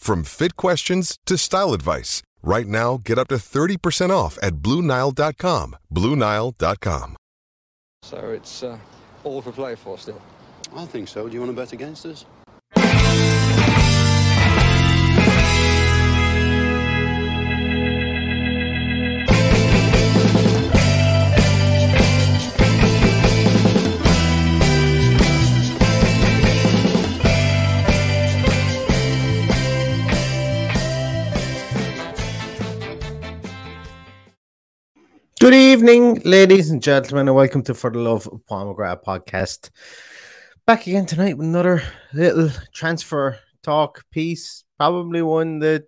from fit questions to style advice. Right now, get up to 30% off at BlueNile.com. BlueNile.com. So it's uh, all for play for still. I think so. Do you want to bet against us? Good evening, ladies and gentlemen, and welcome to For the Love of McGrath podcast. Back again tonight with another little transfer talk piece. Probably one that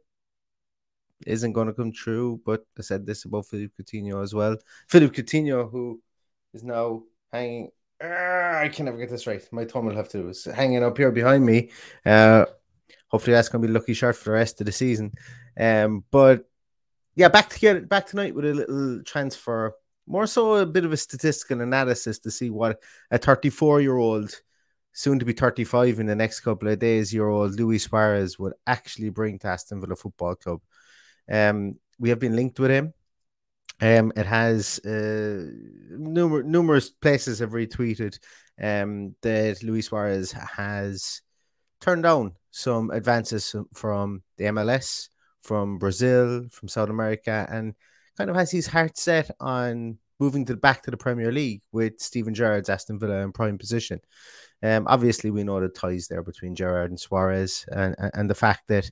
isn't going to come true, but I said this about Philippe Coutinho as well. Philippe Coutinho, who is now hanging. Ah, I can never get this right. My thumb will have to. It's hanging up here behind me. Uh, hopefully, that's going to be lucky shot for the rest of the season. Um, but yeah, back together back tonight with a little transfer, more so a bit of a statistical analysis to see what a 34 year old, soon to be 35 in the next couple of days, year old Luis Suarez would actually bring to Aston Villa Football Club. Um, we have been linked with him. Um, it has uh, numer- numerous places have retweeted um, that Luis Suarez has turned down some advances from the MLS from Brazil, from South America, and kind of has his heart set on moving to the back to the Premier League with Steven Gerrard's Aston Villa in prime position. Um, obviously, we know the ties there between Gerrard and Suarez, and and the fact that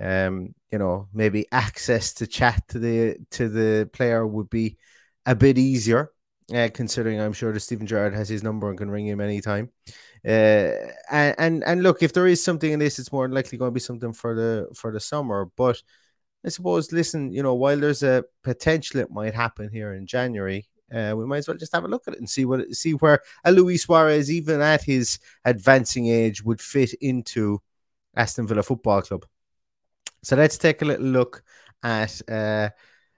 um, you know maybe access to chat to the to the player would be a bit easier. Uh, considering I'm sure that Steven Gerrard has his number and can ring him anytime. Uh, and, and and look, if there is something in this, it's more likely going to be something for the for the summer. But I suppose, listen, you know, while there's a potential it might happen here in January, uh, we might as well just have a look at it and see what see where a Luis Suarez, even at his advancing age, would fit into Aston Villa Football Club. So let's take a little look at. Uh,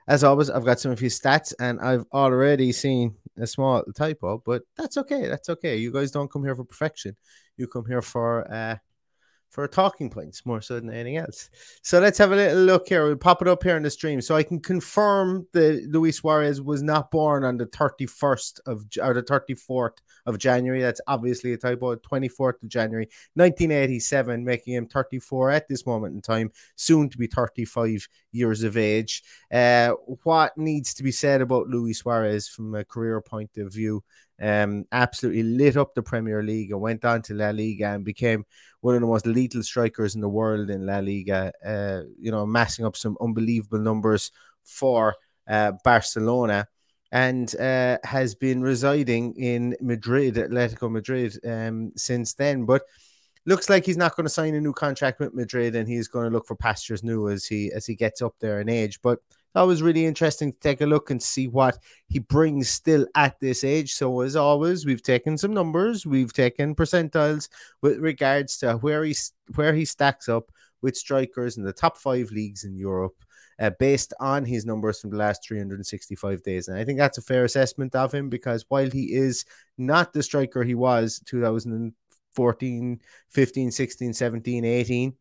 as always, I've got some of his stats, and I've already seen a small typo, but that's okay. That's okay. You guys don't come here for perfection. You come here for uh, for talking points more so than anything else. So let's have a little look here. We'll pop it up here in the stream so I can confirm that Luis Suarez was not born on the 31st of or the 34th of January. That's obviously a typo. 24th of January 1987, making him 34 at this moment in time, soon to be 35 years of age. Uh, what needs to be said about Luis Suarez from a career point of view? Um, absolutely lit up the Premier League and went on to La Liga and became one of the most lethal strikers in the world in La Liga. Uh, you know, massing up some unbelievable numbers for uh, Barcelona and uh, has been residing in Madrid, Atletico Madrid, um, since then. But looks like he's not going to sign a new contract with Madrid, and he's going to look for pastures new as he as he gets up there in age. But that was really interesting to take a look and see what he brings still at this age. So, as always, we've taken some numbers, we've taken percentiles with regards to where he where he stacks up with strikers in the top five leagues in Europe. uh, based on his numbers from the last 365 days. And I think that's a fair assessment of him because while he is not the striker he was 2014, 15, 16, 17, 18,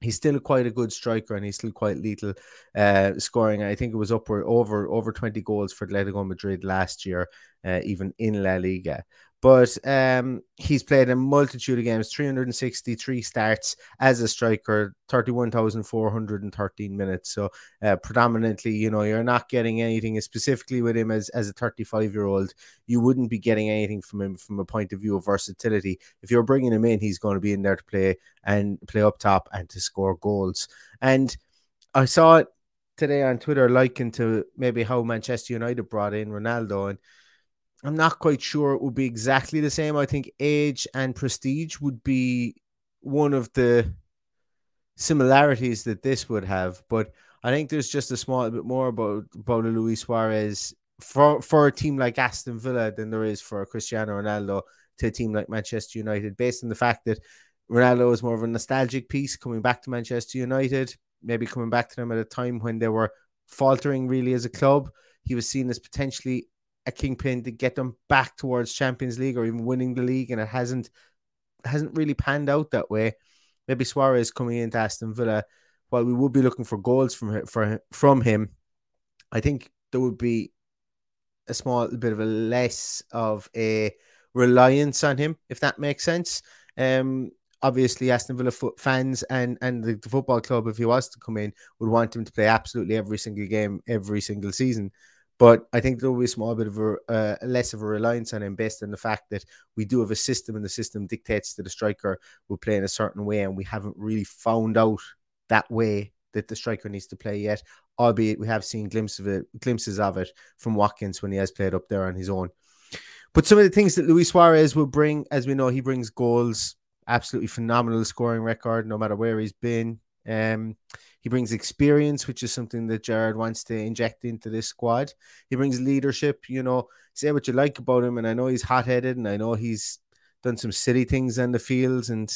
he's still quite a good striker and he's still quite lethal uh, scoring. I think it was upward over over 20 goals for Atletico Madrid last year, uh, even in La Liga but um, he's played a multitude of games 363 starts as a striker 31,413 minutes. So uh, predominantly you know you're not getting anything specifically with him as, as a 35 year old you wouldn't be getting anything from him from a point of view of versatility. If you're bringing him in he's going to be in there to play and play up top and to score goals. And I saw it today on Twitter likened to maybe how Manchester United brought in Ronaldo and I'm not quite sure it would be exactly the same. I think age and prestige would be one of the similarities that this would have, but I think there's just a small bit more about about Luis Suarez for for a team like Aston Villa than there is for Cristiano Ronaldo to a team like Manchester United, based on the fact that Ronaldo is more of a nostalgic piece coming back to Manchester United, maybe coming back to them at a time when they were faltering really as a club. He was seen as potentially a kingpin to get them back towards Champions League or even winning the league, and it hasn't hasn't really panned out that way. Maybe Suarez coming into Aston Villa, while we would be looking for goals from for from him, I think there would be a small bit of a less of a reliance on him, if that makes sense. Um, obviously Aston Villa fans and and the, the, football club, if he was to come in, would want him to play absolutely every single game, every single season. But I think there will be a small bit of a uh, less of a reliance on him based on the fact that we do have a system and the system dictates that the striker will play in a certain way, and we haven't really found out that way that the striker needs to play yet. Albeit we have seen glimpses of it, glimpses of it from Watkins when he has played up there on his own. But some of the things that Luis Suarez will bring, as we know, he brings goals, absolutely phenomenal scoring record, no matter where he's been. Um, he brings experience, which is something that Gerrard wants to inject into this squad. He brings leadership. You know, say what you like about him, and I know he's hot headed, and I know he's done some silly things on the fields and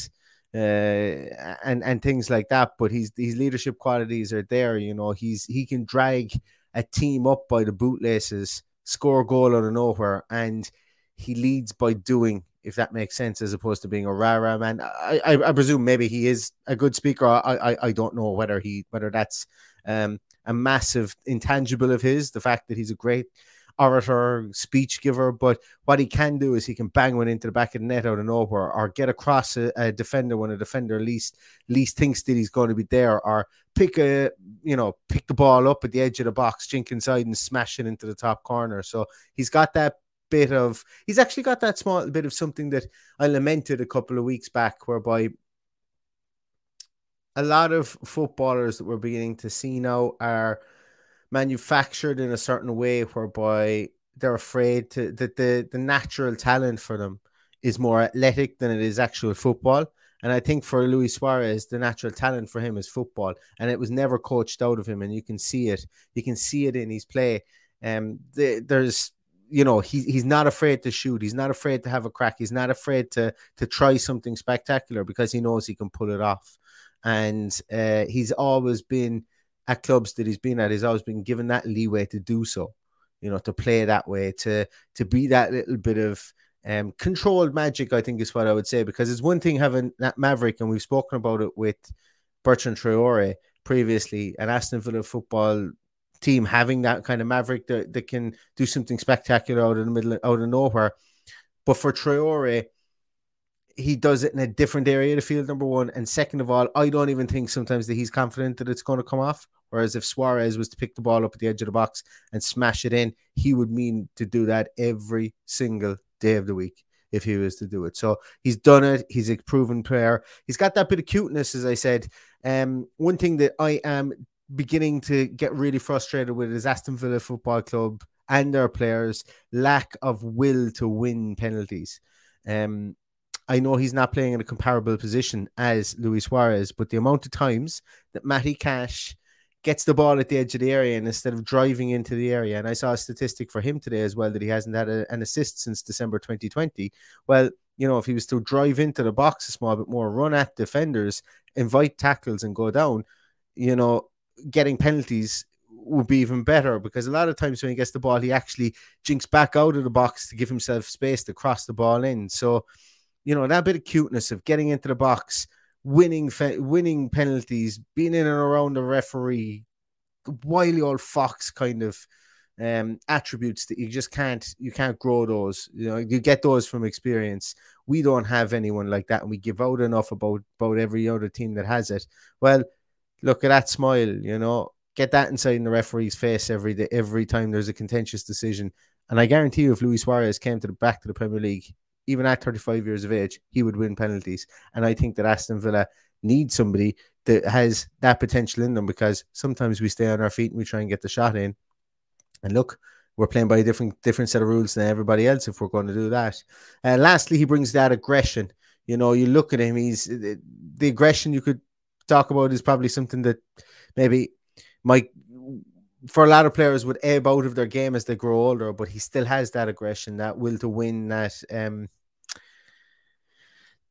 uh, and and things like that. But his his leadership qualities are there. You know, he's he can drag a team up by the bootlaces, score a goal out of nowhere, and he leads by doing if that makes sense, as opposed to being a rah man. I, I, I, presume maybe he is a good speaker. I, I, I don't know whether he whether that's um, a massive intangible of his, the fact that he's a great orator, speech giver. But what he can do is he can bang one into the back of the net out of nowhere, or get across a, a defender when a defender least least thinks that he's going to be there, or pick a you know pick the ball up at the edge of the box, jink inside and smash it into the top corner. So he's got that bit of he's actually got that small bit of something that I lamented a couple of weeks back, whereby a lot of footballers that we're beginning to see now are manufactured in a certain way whereby they're afraid to that the the natural talent for them is more athletic than it is actual football. And I think for Luis Suarez, the natural talent for him is football, and it was never coached out of him. And you can see it. You can see it in his play. Um, the, there's you know he, he's not afraid to shoot. He's not afraid to have a crack. He's not afraid to to try something spectacular because he knows he can pull it off. And uh, he's always been at clubs that he's been at he's always been given that leeway to do so you know to play that way to to be that little bit of um, controlled magic i think is what i would say. Because it's one thing having that maverick and we've spoken about it with bertrand traore previously and aston villa football team having that kind of maverick that, that can do something spectacular out of the middle out of nowhere. But for Traore, he does it in a different area of the field, number one. And second of all, I don't even think sometimes that he's confident that it's going to come off. Whereas if Suarez was to pick the ball up at the edge of the box and smash it in, he would mean to do that every single day of the week if he was to do it. So he's done it. He's a proven player. He's got that bit of cuteness, as I said. Um, one thing that I am beginning to get really frustrated with is Aston Villa Football Club and their players' lack of will to win penalties. Um, I know he's not playing in a comparable position as Luis Suarez, but the amount of times that Matty Cash gets the ball at the edge of the area and instead of driving into the area, and I saw a statistic for him today as well that he hasn't had a, an assist since December 2020. Well, you know, if he was to drive into the box a small bit more, run at defenders, invite tackles, and go down, you know, getting penalties would be even better because a lot of times when he gets the ball, he actually jinks back out of the box to give himself space to cross the ball in. So, you know, that bit of cuteness of getting into the box, winning fe- winning penalties, being in and around the referee, wily old fox kind of um, attributes that you just can't you can't grow those. You know, you get those from experience. We don't have anyone like that, and we give out enough about about every other team that has it. Well, look at that smile. You know, get that inside in the referee's face every day, every time there's a contentious decision. And I guarantee you, if Luis Suarez came to the back to the Premier League, even at 35 years of age, he would win penalties. And I think that Aston Villa needs somebody that has that potential in them because sometimes we stay on our feet and we try and get the shot in. And look, we're playing by a different different set of rules than everybody else if we're going to do that. And lastly, he brings that aggression. You know, you look at him; he's the aggression you could talk about is probably something that maybe might for a lot of players would ebb out of their game as they grow older, but he still has that aggression, that will to win, that um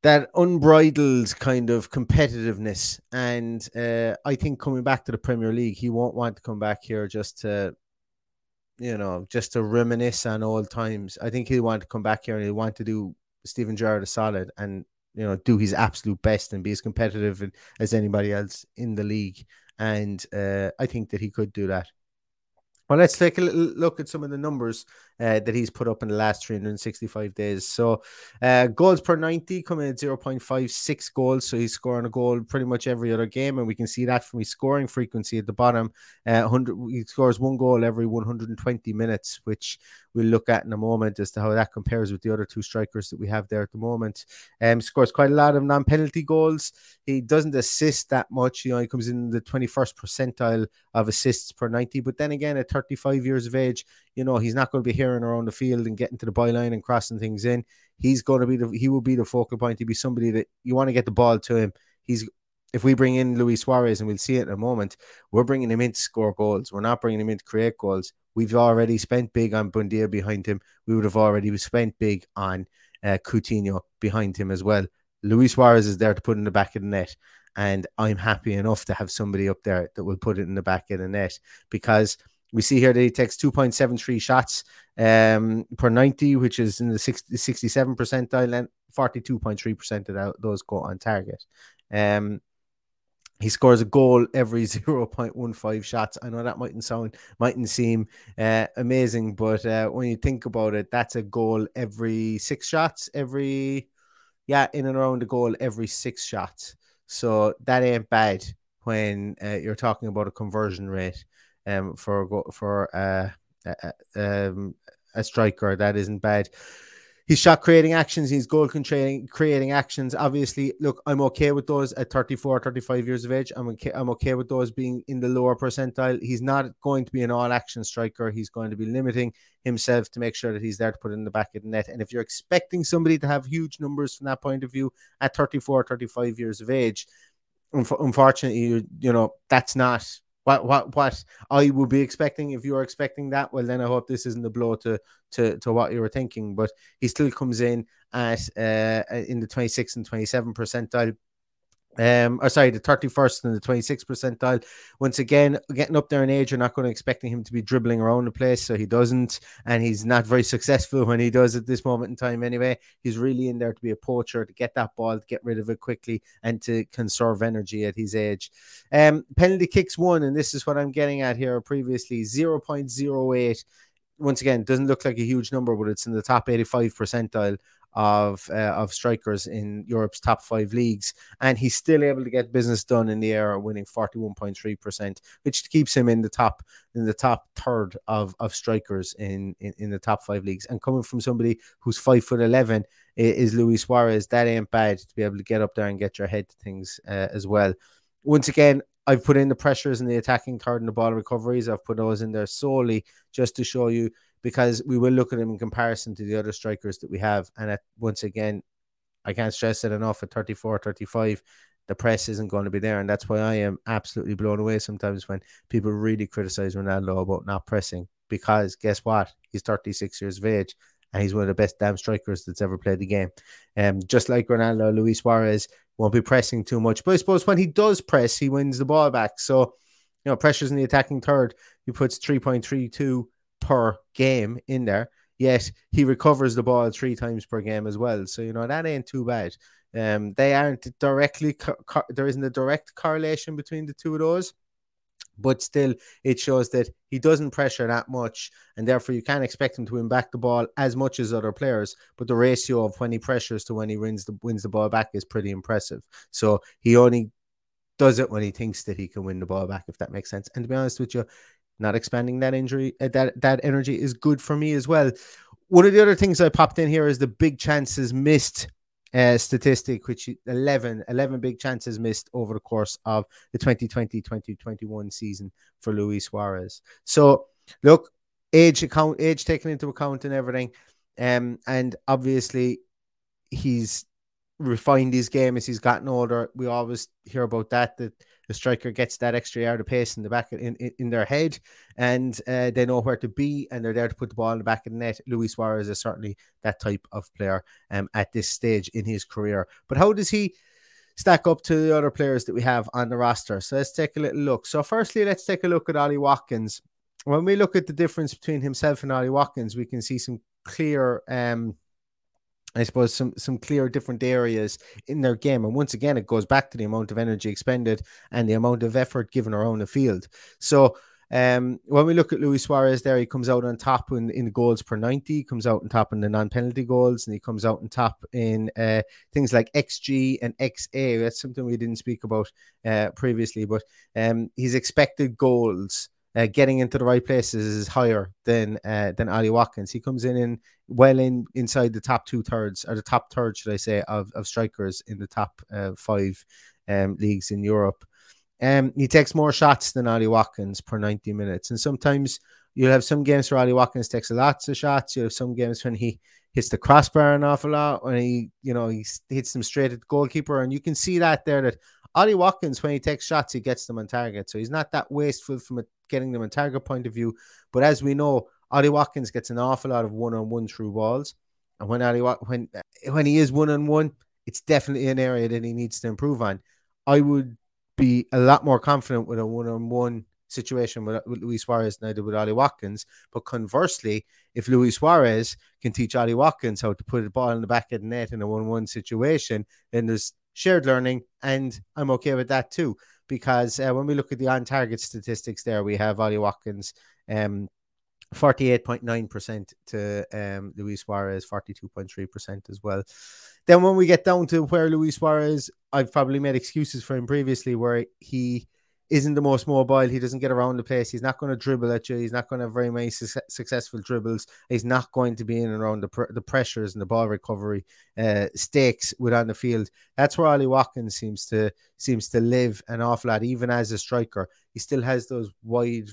that unbridled kind of competitiveness. And uh, I think coming back to the Premier League, he won't want to come back here just to, you know, just to reminisce on old times. I think he'll want to come back here and he'll want to do Steven Gerrard a solid and you know do his absolute best and be as competitive as anybody else in the league and uh, I think that he could do that. Well, let's take a look at some of the numbers uh, that he's put up in the last 365 days. So, uh, goals per 90 coming at 0.56 goals. So, he's scoring a goal pretty much every other game. And we can see that from his scoring frequency at the bottom. Uh, 100, he scores one goal every 120 minutes, which we'll look at in a moment as to how that compares with the other two strikers that we have there at the moment. Um, scores quite a lot of non penalty goals. He doesn't assist that much. You know, he comes in the 21st percentile of assists per 90. But then again, at 35 years of age, you know, he's not going to be hearing around the field and getting to the byline and crossing things in. He's going to be the, he will be the focal point. He'll be somebody that you want to get the ball to him. He's, if we bring in Luis Suarez, and we'll see it in a moment, we're bringing him in to score goals. We're not bringing him in to create goals. We've already spent big on Buendia behind him. We would have already spent big on uh, Coutinho behind him as well. Luis Suarez is there to put in the back of the net. And I'm happy enough to have somebody up there that will put it in the back of the net because we see here that he takes 2.73 shots um, per 90, which is in the 60, 67 percentile, and 42.3% of those go on target. Um, he scores a goal every 0.15 shots. I know that mightn't sound, mightn't seem uh, amazing, but uh, when you think about it, that's a goal every six shots, every, yeah, in and around the goal every six shots. So that ain't bad when uh, you're talking about a conversion rate um, for for uh, a, um, a striker. That isn't bad he's shot creating actions, he's goal creating creating actions. Obviously, look, I'm okay with those at 34, 35 years of age. I'm okay, I'm okay with those being in the lower percentile. He's not going to be an all action striker. He's going to be limiting himself to make sure that he's there to put in the back of the net. And if you're expecting somebody to have huge numbers from that point of view at 34, 35 years of age, unfortunately, you, you know, that's not what what what I would be expecting if you are expecting that, well then I hope this isn't a blow to to to what you were thinking. But he still comes in at uh in the 26 and 27 percentile um, or sorry, the 31st and the 26th percentile. Once again, getting up there in age, you're not going to expecting him to be dribbling around the place, so he doesn't, and he's not very successful when he does at this moment in time. Anyway, he's really in there to be a poacher, to get that ball, to get rid of it quickly, and to conserve energy at his age. Um, penalty kicks one, and this is what I'm getting at here. Previously, 0.08 once again, doesn't look like a huge number, but it's in the top 85 percentile of uh, of strikers in Europe's top five leagues, and he's still able to get business done in the air, winning forty one point three percent, which keeps him in the top in the top third of of strikers in, in in the top five leagues. And coming from somebody who's five foot eleven is Luis Suarez, that ain't bad to be able to get up there and get your head to things uh, as well. Once again, I've put in the pressures in the attacking third and the ball recoveries. I've put those in there solely just to show you because we will look at him in comparison to the other strikers that we have. And at, once again, I can't stress it enough at 34, 35, the press isn't going to be there. And that's why I am absolutely blown away sometimes when people really criticize Ronaldo about not pressing. Because guess what? He's 36 years of age and he's one of the best damn strikers that's ever played the game. Um, just like Ronaldo, Luis Suarez won't be pressing too much. But I suppose when he does press, he wins the ball back. So you know, pressures in the attacking third, he puts 3.32 per game in there. Yet he recovers the ball three times per game as well. So you know that ain't too bad. Um, they aren't directly co- co- there isn't a direct correlation between the two of those, but still it shows that he doesn't pressure that much, and therefore you can't expect him to win back the ball as much as other players. But the ratio of when he pressures to when he wins the wins the ball back is pretty impressive. So he only does it when he thinks that he can win the ball back, if that makes sense. And to be honest with you, not expanding that injury, uh, that that energy is good for me as well. One of the other things I popped in here is the big chances missed uh, statistic, which 11, 11 big chances missed over the course of the 2020-2021 season for Luis Suarez. So look, age account, age taken into account and everything. Um, and obviously he's refined his game as he's gotten older. We always hear about that that the striker gets that extra yard of pace in the back in, in, in their head, and uh, they know where to be, and they're there to put the ball in the back of the net. Luis Suarez is certainly that type of player um, at this stage in his career. But how does he? stack up to the other players that we have on the roster. So let's take a little look. So, firstly, let's take a look at Ollie Watkins. When we look at the difference between himself and Ollie Watkins, we can see some clear um, I suppose some some clear different areas in their game. And once again, it goes back to the amount of energy expended and the amount of effort given around the field. So um, when we look at Luis Suarez there, he comes out on top in, in the goals per 90, he comes out on top in the non-penalty goals, and he comes out on top in uh, things like XG and XA. That's something we didn't speak about uh, previously, but um, his expected goals uh, getting into the right places is higher than uh, than Ollie Watkins. He comes in in well in inside the top two thirds or the top third, should I say, of, of strikers in the top uh, five um, leagues in Europe. Um, he takes more shots than Ollie Watkins per 90 minutes, and sometimes you'll have some games where Ollie Watkins takes lots of shots. You have some games when he hits the crossbar an awful lot, when he you know he hits them straight at the goalkeeper, and you can see that there that Ollie Watkins, when he takes shots, he gets them on target. So he's not that wasteful from a, getting them on target point of view. But as we know, Ollie Watkins gets an awful lot of one on one through balls. And when Ollie when when he is one on one, it's definitely an area that he needs to improve on. I would be a lot more confident with a one on one situation with, with Luis Suarez than I did with Ollie Watkins. But conversely, if Luis Suarez can teach Ollie Watkins how to put a ball in the back of the net in a one on one situation, then there's shared learning, and I'm okay with that too. Because uh, when we look at the on target statistics, there we have Ollie Watkins, um, 48.9% to um, Luis Suarez, 42.3% as well. Then when we get down to where Luis Suarez, I've probably made excuses for him previously, where he isn't the most mobile. He doesn't get around the place. He's not going to dribble at you. He's not going to have very many su- successful dribbles. He's not going to be in and around the, pr- the pressures and the ball recovery uh, stakes within the field. That's where Ollie Watkins seems to seems to live an awful lot. Even as a striker, he still has those wide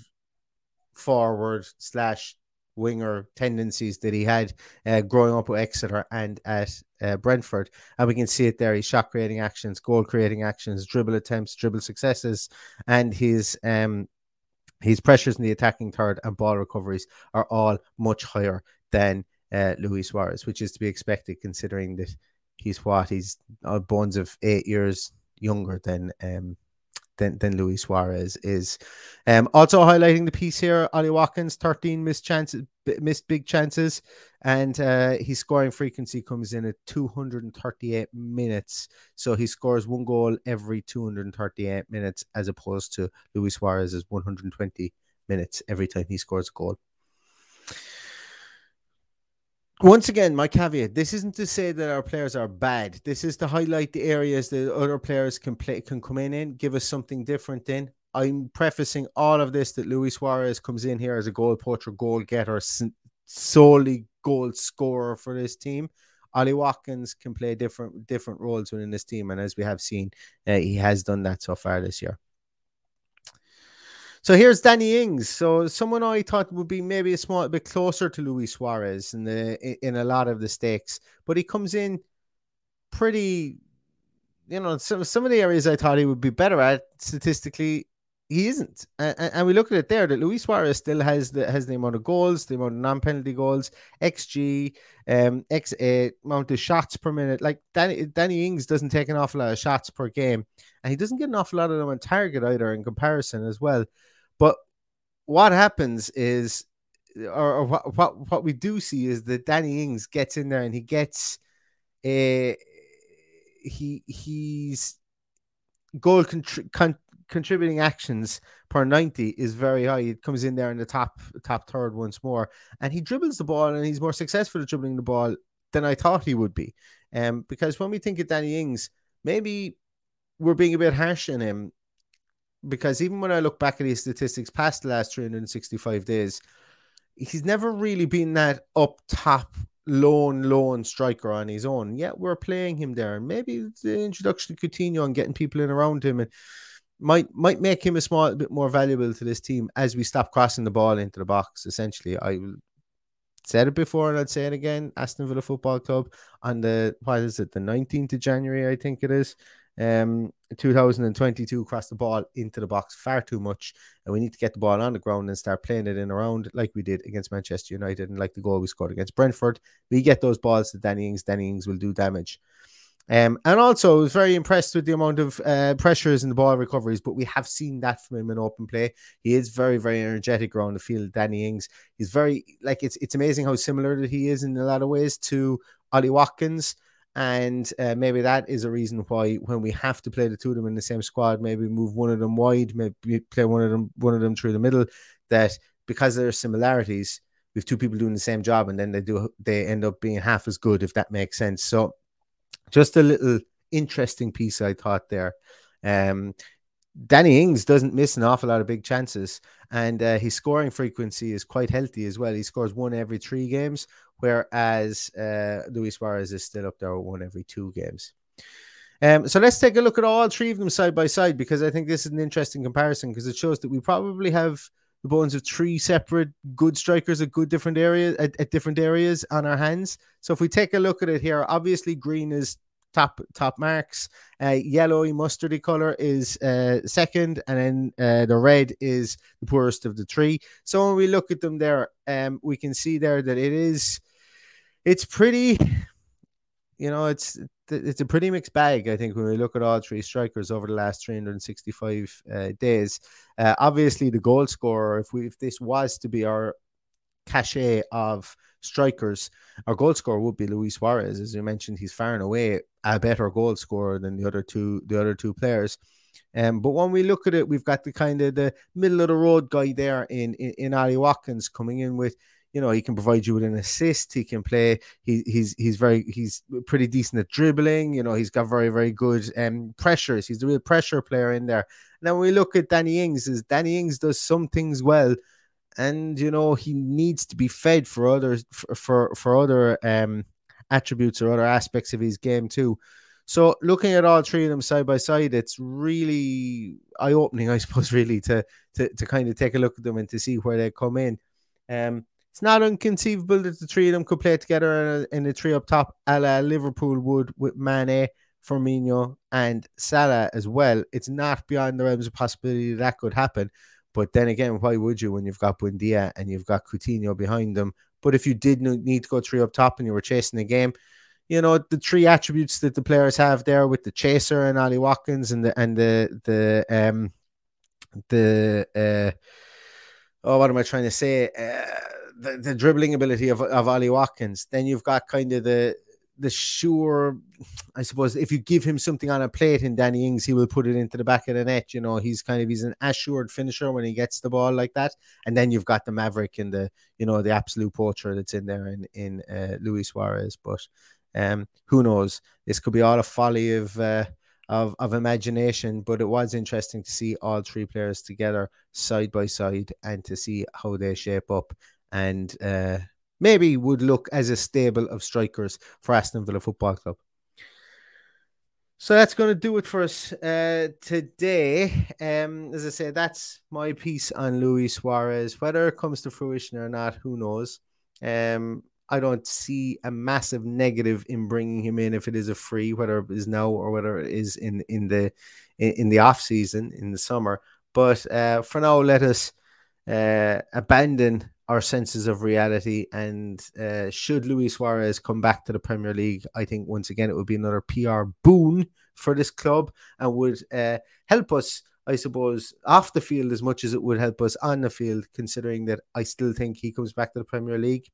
forward slash winger tendencies that he had uh, growing up with Exeter and at uh, Brentford. And we can see it there. His shot creating actions, goal creating actions, dribble attempts, dribble successes, and his um his pressures in the attacking third and ball recoveries are all much higher than uh, Luis Suarez, which is to be expected considering that he's what he's uh, bones of eight years younger than um than, than Luis Suarez is. Um, also highlighting the piece here, Ollie Watkins, 13 missed chances, missed big chances, and uh, his scoring frequency comes in at 238 minutes. So he scores one goal every 238 minutes, as opposed to Luis Suarez's 120 minutes every time he scores a goal once again, my caveat: this isn't to say that our players are bad. This is to highlight the areas that other players can play, can come in in, give us something different. In I'm prefacing all of this that Luis Suarez comes in here as a goal poacher, goal getter, solely goal scorer for this team. Ollie Watkins can play different different roles within this team, and as we have seen, uh, he has done that so far this year. So here's Danny Ings. So someone I thought would be maybe a small bit closer to Luis Suarez in the in a lot of the stakes, but he comes in pretty. You know, some some of the areas I thought he would be better at statistically, he isn't. And, and, we look at it there that Luis Suarez still has the has the amount of goals, the amount of non-penalty goals, XG, um, XA, amount of shots per minute. Like Danny Danny Ings doesn't take an awful lot of shots per game, and he doesn't get an awful lot of them on target either in comparison as well. But what happens is, or, or what, what what we do see is that Danny Ings gets in there and he gets a he he's goal contri- con- contributing actions per 90 is very high. He comes in there in the top top third once more, and he dribbles the ball, and he's more successful at dribbling the ball than I thought he would be. Um, because when we think of Danny Ings, maybe we're being a bit harsh on him. Because even when I look back at his statistics past the last 365 days, he's never really been that up top lone lone striker on his own. Yet we're playing him there, and maybe the introduction to Coutinho and getting people in around him and might might make him a small bit more valuable to this team as we stop crossing the ball into the box. Essentially, I said it before and I'd say it again. Aston Villa Football Club on the what is it, the 19th of January, I think it is. Um 2022 crossed the ball into the box far too much, and we need to get the ball on the ground and start playing it in around like we did against Manchester United and like the goal we scored against Brentford. We get those balls to Danny Ings, Danny Ings will do damage. Um, and also, I was very impressed with the amount of uh, pressures in the ball recoveries, but we have seen that from him in open play. He is very, very energetic around the field. Danny Ings, he's very like it's it's amazing how similar that he is in a lot of ways to Ollie Watkins. And uh, maybe that is a reason why when we have to play the two of them in the same squad, maybe move one of them wide, maybe play one of them one of them through the middle. That because there are similarities, have two people doing the same job, and then they do they end up being half as good, if that makes sense. So just a little interesting piece I thought there. Um, Danny Ings doesn't miss an awful lot of big chances, and uh, his scoring frequency is quite healthy as well. He scores one every three games, whereas uh, Luis Suarez is still up there one every two games. Um, so let's take a look at all three of them side by side because I think this is an interesting comparison because it shows that we probably have the bones of three separate good strikers at good different areas at, at, different areas on our hands. So if we take a look at it here, obviously green is top top marks, uh, yellowy mustardy color is uh, second, and then uh, the red is the poorest of the three. So when we look at them there, um, we can see there that it is it's pretty you know, it's it's a pretty mixed bag. I think when we look at all three strikers over the last 365 uh, days, uh, obviously the goal scorer. If we if this was to be our cachet of strikers, our goal scorer would be Luis Suarez. As you mentioned, he's far and away a better goal scorer than the other two the other two players. Um, but when we look at it, we've got the kind of the middle of the road guy there in in, in Ollie Watkins coming in with you know, he can provide you with an assist. He can play. He, he's he's very he's pretty decent at dribbling. You know, he's got very very good um pressures. He's the real pressure player in there. And then we look at Danny Ings. Is Danny Ings does some things well, and you know he needs to be fed for other for for, other um attributes or other aspects of his game too. So looking at all three of them side by side, it's really eye opening, I suppose, really to to to kind of take a look at them and to see where they come in. Um, it's not inconceivable that the three of them could play together in a, three up top, a la Liverpool would with Mane, Firmino, and Salah as well. It's not beyond the realms of possibility that, that could happen. But then again, why would you when you've got Buendia and you've got Coutinho behind them? But if you did need to go three up top and you were chasing the game, you know the three attributes that the players have there with the chaser and Ollie Watkins and the and the the um the uh oh what am I trying to say? Uh, the, the dribbling ability of, of Ollie Watkins. Then you've got kind of the the sure, I suppose, if you give him something on a plate in Danny Ings, he will put it into the back of the net. You know, he's kind of he's an assured finisher when he gets the ball like that. And then you've got the Maverick and the you know the absolute poacher that's in there in in uh, Luis Suarez. But um, who knows? This could be all a folly of. Uh, of, of imagination, but it was interesting to see all three players together side by side and to see how they shape up and uh, maybe would look as a stable of strikers for Aston Villa Football Club. So that's going to do it for us uh, today. Um, as I said, that's my piece on Luis Suarez. Whether it comes to fruition or not, who knows? Um, I don't see a massive negative in bringing him in if it is a free, whether it is now or whether it is in in the in, in the off season in the summer. But uh, for now, let us uh, abandon our senses of reality. And uh, should Luis Suarez come back to the Premier League, I think once again it would be another PR boon for this club and would uh, help us, I suppose, off the field as much as it would help us on the field, considering that I still think he comes back to the Premier League.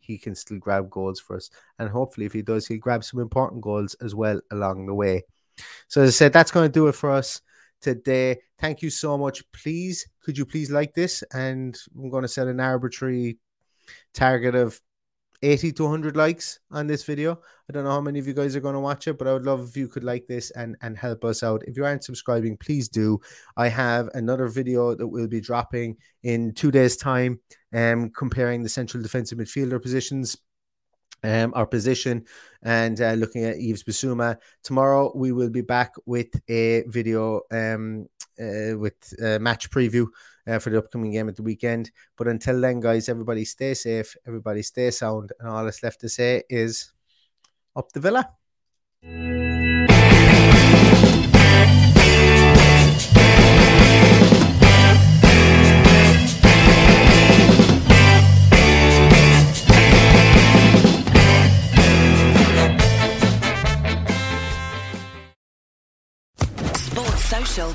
He can still grab goals for us. And hopefully, if he does, he'll grab some important goals as well along the way. So, as I said, that's going to do it for us today. Thank you so much. Please, could you please like this? And I'm going to set an arbitrary target of 80 to 100 likes on this video. I don't know how many of you guys are going to watch it, but I would love if you could like this and, and help us out. If you aren't subscribing, please do. I have another video that will be dropping in two days' time, um, comparing the central defensive midfielder positions um, our position and uh, looking at Yves Bissouma. Tomorrow we will be back with a video um, uh, with a match preview uh, for the upcoming game at the weekend. But until then, guys, everybody stay safe, everybody stay sound, and all that's left to say is up the villa.